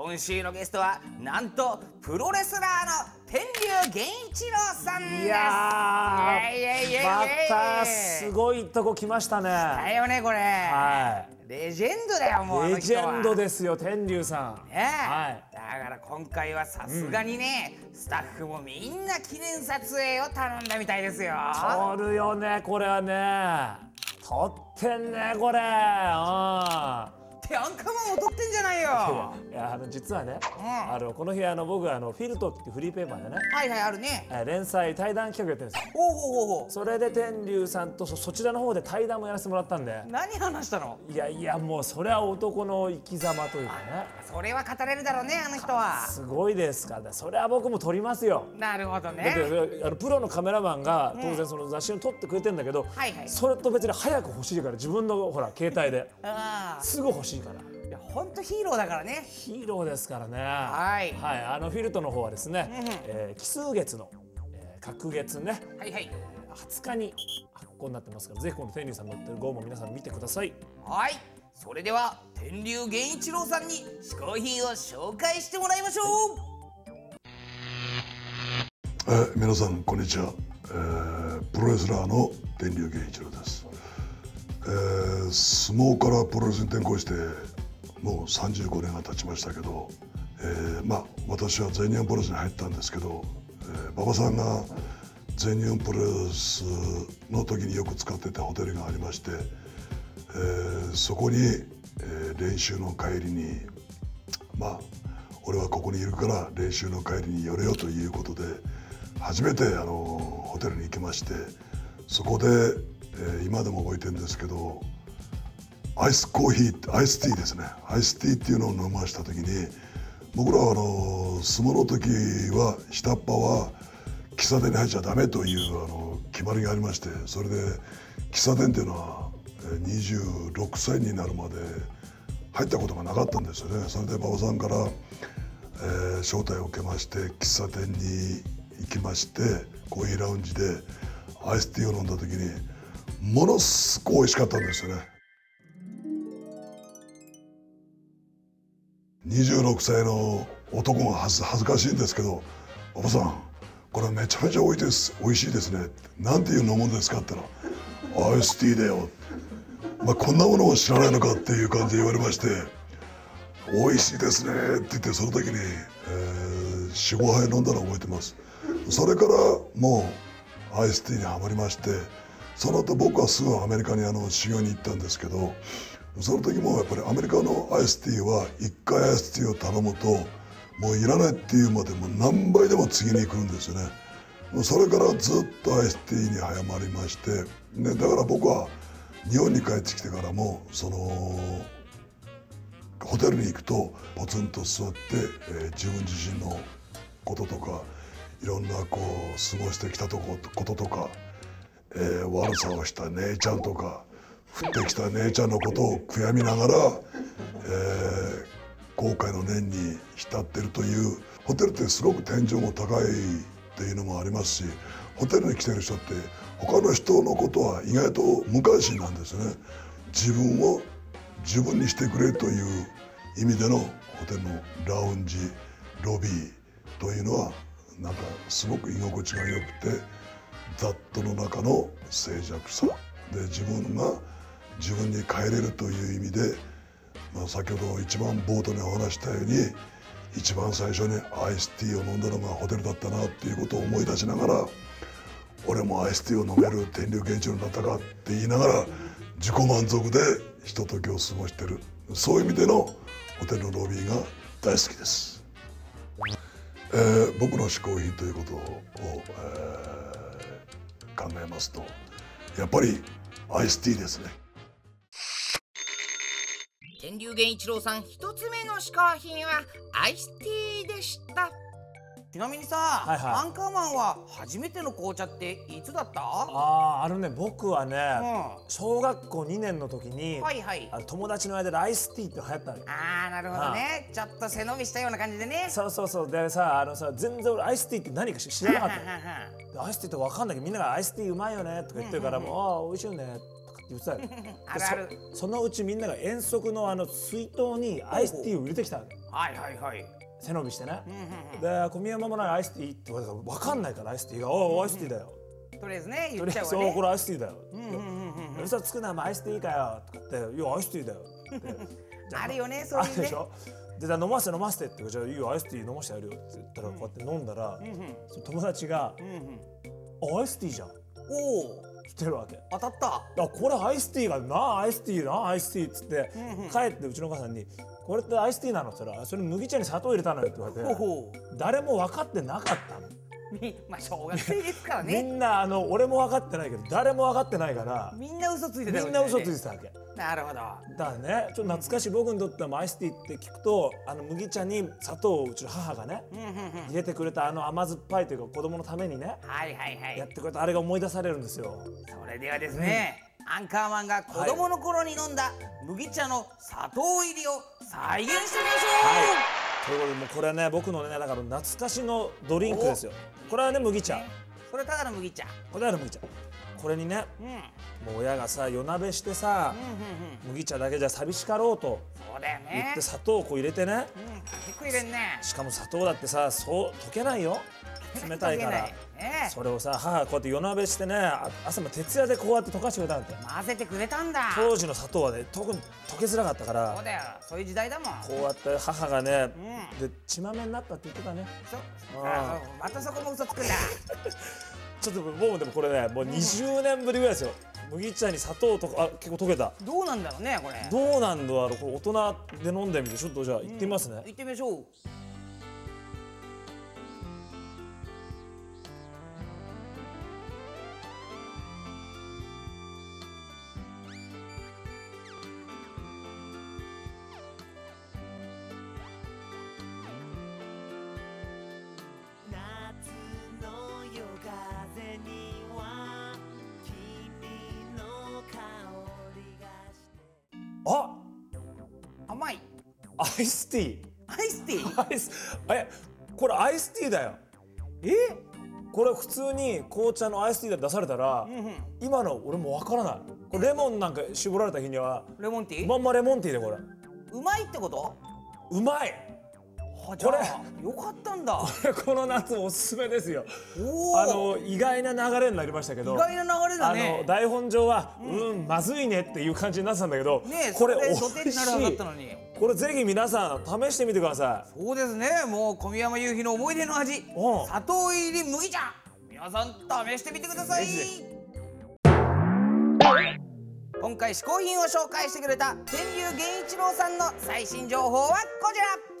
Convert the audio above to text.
今週のゲストはなんとプロレスラーの天竜源一郎さんです。いやまやたすごいとこ来ましたね。だよねこれ、はレジェンドだよもうレジェンドですよ天竜さん。ねえ、はい。だから今回はさすがにね、スタッフもみんな記念撮影を頼んだみたいですよ。撮るよねこれはね。撮ってんねこれ。うんってアンカーマンも撮ってんじゃないよ。いやあの実はね、ん。あのこの日あの僕はあのフィルトってフリーペーパーでねはいはいあるね。えー連載対談企画やってるんですよ。ほうほうほうほそれで天竜さんとそそちらの方で対談もやらせてもらったんで。う何話したの？いやいやもうそれは男の生き様というかね。それは語れるだろうねあの人は。すごいですからね。それは僕も撮りますよ。なるほどだってねあのプロのカメラマンが当然その雑誌を撮ってくれてんだけど、はいはい。それと別に早く欲しいから自分のほら携帯で。あすぐ欲しいから。あいや本当ヒーローだからね。ヒーローですからね。はい。はい、あのフィルトの方はですね、うんえー奇数月の、えー、隔月ね。はいはい。20日に発行になってますからぜひ今度天竜さんの載ってる号も皆さん見てください。はい。それでは天竜源一郎さんに嗜好品を紹介してもらいましょう。えー皆さんこんにちは、えープロレスラーの天竜源一郎です、えー相撲からプロレスに転向してもう35年が経ちましたけど、えーまあ私は全日本プロレスに入ったんですけど、えー馬場さんが全日本プロレスの時によく使ってたホテルがありまして、えーそこに、えー練習の帰りにまあ俺はここにいるから練習の帰りに寄れよということで初めてあのホテルに行きましてそこで、えー今でも覚えてるんですけどアイスコーヒーアイスティーですね。アイスティーっていうのを飲ました時に僕らはあの相撲の時は下っ端は喫茶店に入っちゃダメというあの決まりがありましてそれで喫茶店っていうのは26歳になるまで入ったことがなかったんですよね。それで馬場さんから、えー招待を受けまして喫茶店に行きましてコーヒーラウンジでアイスティーを飲んだ時にものすごい美味しかったんですよね。26歳の男が恥ずかしいんですけど「馬場さんこれめちゃめちゃ美味しいです。美味しいですね」なんていう飲むんですか?」って言ったら「アイスティーだよ」まあ、こんなものを知らないのかっていう感じで言われまして「美味しいですね」って言ってその時に、えー、45杯飲んだのを覚えてます。それからもうアイスティーにはまりましてその後僕はすぐアメリカにあの修行に行ったんですけどその時もやっぱりアメリカのアイスティーは1回アイスティーを頼むともういらないっていうまでも何倍でも次に来るんですよね。それからずっとアイスティーに早まりまして、ね、だから僕は日本に帰ってきてからもそのホテルに行くとポツンと座って、えー自分自身のこととかいろんなこう過ごしてきたとここととか、えー悪さをした姉ちゃんとか降ってきた姉ちゃんのことを悔やみながら、えー後悔の念に浸ってるというホテルってすごく天井も高いっていうのもありますしホテルに来てる人って他の人のことは意外と無関心なんですね。自分を自分にしてくれという意味でのホテルのラウンジロビーというのはなんかすごく居心地が良くて雑踏の中の静寂さ。で自分が自分に帰れるという意味で、まあ、先ほど一番冒頭にお話したように一番最初にアイスティーを飲んだのがホテルだったなっていうことを思い出しながら俺もアイスティーを飲める天竜源一郎になったかって言いながら自己満足でひとときを過ごしてる。そういう意味でのホテルのロビーが大好きです、えー僕の嗜好品ということを、えー考えますとやっぱりアイスティーですね。天竜源一郎さん一つ目の嗜好品はアイスティーでした。ちなみにさ、いはい。アンカーマンは初めての紅茶っていつだった？あああのね僕はね、う小学校2年の時に、はいはい。友達の間でアイスティーって流行ったのよ。あーなるほどね。ちょっと背伸びしたような感じでね。そうそうそう。でさあのさ全然俺アイスティーって何か知らなかったアイスティーって分かんないけどみんながアイスティーうまいよねとか言ってるからもうああ美味しいよねとかって言ってたよ。であるそそのうちみんなが遠足のあの水筒にアイスティーを入れてきたわけはいはいはい背伸びしてね。で小宮山もないアイスティーって言われたら分かんないからアイスティーが「おおアイスティーだよ」とりあえずねとりあえず「言っちゃうわね。おこれアイスティーだよ」うんうんうんうん。嘘つくなアイスティーかよ」とかって「いやアイスティーだよ」って。あるよねそういうね。あるでしょ。で飲ませ飲ませてってじゃあいいよアイスティー飲ませてやるよって言ったらこうやって飲んだら、友達がうんうん「あアイスティーじゃん」おお来てるわけ。当たったあこれアイスティーがなアイスティーなアイスティーっつって、帰ってうちのお母さんに「これってアイスティーなの?」って言ったら「それ麦茶に砂糖入れたのよ」って言われて誰も分かってなかったの。みまあ小学生ですからみねんなあの俺も分かってないけど誰も分かってないからみんな嘘ついてたよみんな嘘ついてたわけ。なるほど。だからね。ちょっと懐かしい僕にとってはアイスティーって聞くとあの麦茶に砂糖をうちの母がねうんうんうん。入れてくれたあの甘酸っぱいというか子供のためにねはいはいはい。やってくれた。あれが思い出されるんですよ。それではですね、アンカーマンが子供の頃に飲んだ麦茶の砂糖入りを再現してみましょう、ということでもうこれね僕のねだから懐かしのドリンクですよ。これはね麦茶。それただの麦茶。これは麦茶。これにねうん。うんもう親がさ夜なべしてさうんうん麦茶だけじゃ寂しかろうと言って砂糖をこう入れてね。うん。結構入れんね。しかも砂糖だってさそう溶けないよ。冷たいから。それをさ母がこうやって夜なべしてねあ朝も徹夜でこうやって溶かしてくれたんだって。混ぜてくれたんだ。当時の砂糖はね特に溶けづらかったから。そうだよ。そういう時代だもん。こうやって母がね、うん。で血まめになったって言ってたね。そああまたそこも嘘つくんだ ちょっともうでもこれねもう20年ぶりぐらいですよ。麦茶に砂糖とかあ結構溶けた。どうなんだろうねこれ。どうなんだろう。これ大人で飲んでみてちょっとじゃあ行ってみますね、行ってみましょうイスティアイスティー？ーアイス？えこれアイスティーだよ。え？これ普通に紅茶のアイスティーで出されたら、うんうん。今の俺もわからない。これレモンなんか絞られた日にはレモンティー？まんまレモンティーでこれ。うまいってこと？うまいあじゃあよかったんだ。この夏おすすめですよ。おおあの意外な流れになりましたけど。意外な流れだあねの台本上は、うん、まずいねっていう感じになってたんだけど、ねえこれそれ美味しいたのに。これぜひ皆さん試してみてくださそうですね。もう小宮山雄飛の思い出の味。うん。砂糖入り麦茶。皆さん試してみてください。今回試行品を紹介してくれた天竜源一郎さんの最新情報はこちら